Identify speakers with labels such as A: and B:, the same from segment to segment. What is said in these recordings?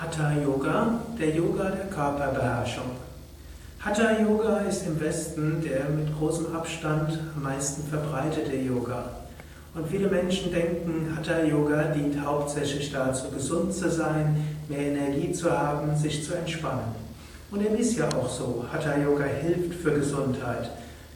A: Hatha Yoga, der Yoga der Körperbeherrschung. Hatha Yoga ist im Westen der mit großem Abstand am meisten verbreitete Yoga. Und viele Menschen denken, Hatha Yoga dient hauptsächlich dazu, gesund zu sein, mehr Energie zu haben, sich zu entspannen. Und dem ist ja auch so. Hatha Yoga hilft für Gesundheit.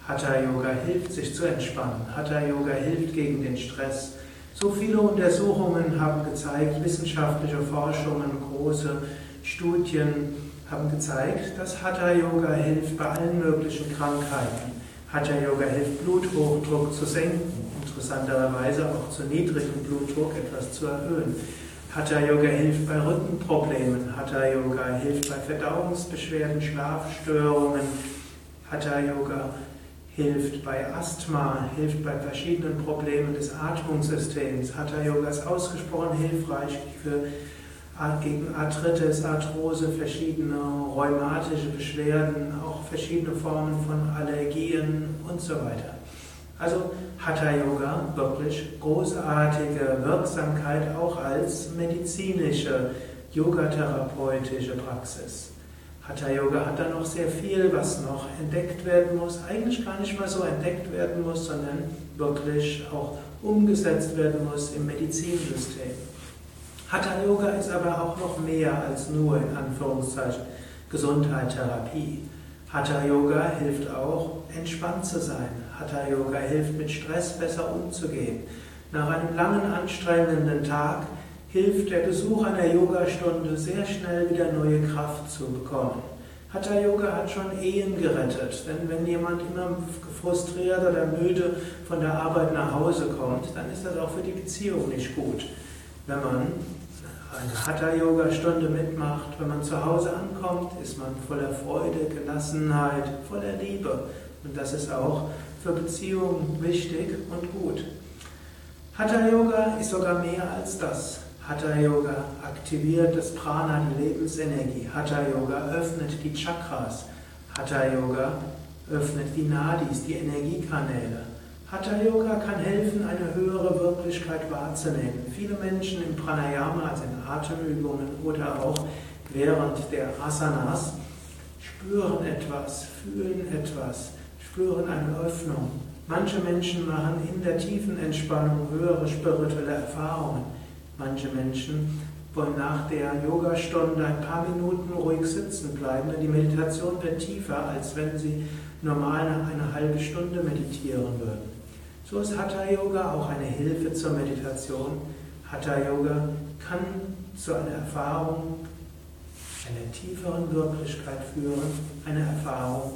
A: Hatha Yoga hilft, sich zu entspannen. Hatha Yoga hilft gegen den Stress. So viele Untersuchungen haben gezeigt, wissenschaftliche Forschungen, große Studien haben gezeigt, dass Hatha Yoga hilft bei allen möglichen Krankheiten. Hatha Yoga hilft, Bluthochdruck zu senken, interessanterweise auch zu niedrigem Blutdruck etwas zu erhöhen. Hatha Yoga hilft bei Rückenproblemen. Hatha Yoga hilft bei Verdauungsbeschwerden, Schlafstörungen. Hatha Yoga hilft bei Asthma, hilft bei verschiedenen Problemen des Atmungssystems. Hatha Yoga ist ausgesprochen hilfreich für, gegen Arthritis, Arthrose, verschiedene rheumatische Beschwerden, auch verschiedene Formen von Allergien und so weiter. Also Hatha Yoga wirklich großartige Wirksamkeit auch als medizinische, yogatherapeutische Praxis. Hatha Yoga hat da noch sehr viel, was noch entdeckt werden muss, eigentlich gar nicht mal so entdeckt werden muss, sondern wirklich auch umgesetzt werden muss im Medizinsystem. Hatha Yoga ist aber auch noch mehr als nur in Anführungszeichen Gesundheit, Therapie. Hatha Yoga hilft auch, entspannt zu sein. Hatha Yoga hilft, mit Stress besser umzugehen. Nach einem langen, anstrengenden Tag hilft der Besuch einer Yogastunde sehr schnell wieder neue Kraft zu bekommen. Hatha Yoga hat schon Ehen gerettet, denn wenn jemand immer frustriert oder müde von der Arbeit nach Hause kommt, dann ist das auch für die Beziehung nicht gut. Wenn man eine Hatha-Yoga-Stunde mitmacht, wenn man zu Hause ankommt, ist man voller Freude, Gelassenheit, voller Liebe. Und das ist auch für Beziehungen wichtig und gut. Hatha-Yoga ist sogar mehr als das. Hatha Yoga aktiviert das Prana, die Lebensenergie. Hatha Yoga öffnet die Chakras. Hatha Yoga öffnet die Nadis, die Energiekanäle. Hatha Yoga kann helfen, eine höhere Wirklichkeit wahrzunehmen. Viele Menschen im Pranayama, also in Atemübungen oder auch während der Asanas, spüren etwas, fühlen etwas, spüren eine Öffnung. Manche Menschen machen in der tiefen Entspannung höhere spirituelle Erfahrungen. Manche Menschen wollen nach der Yogastunde ein paar Minuten ruhig sitzen bleiben, denn die Meditation wird tiefer, als wenn sie normal eine halbe Stunde meditieren würden. So ist Hatha Yoga auch eine Hilfe zur Meditation. Hatha Yoga kann zu einer Erfahrung einer tieferen Wirklichkeit führen, eine Erfahrung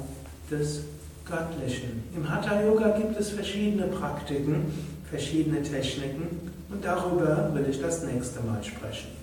A: des Göttlichen. Im Hatha Yoga gibt es verschiedene Praktiken, verschiedene Techniken und darüber will ich das nächste Mal sprechen.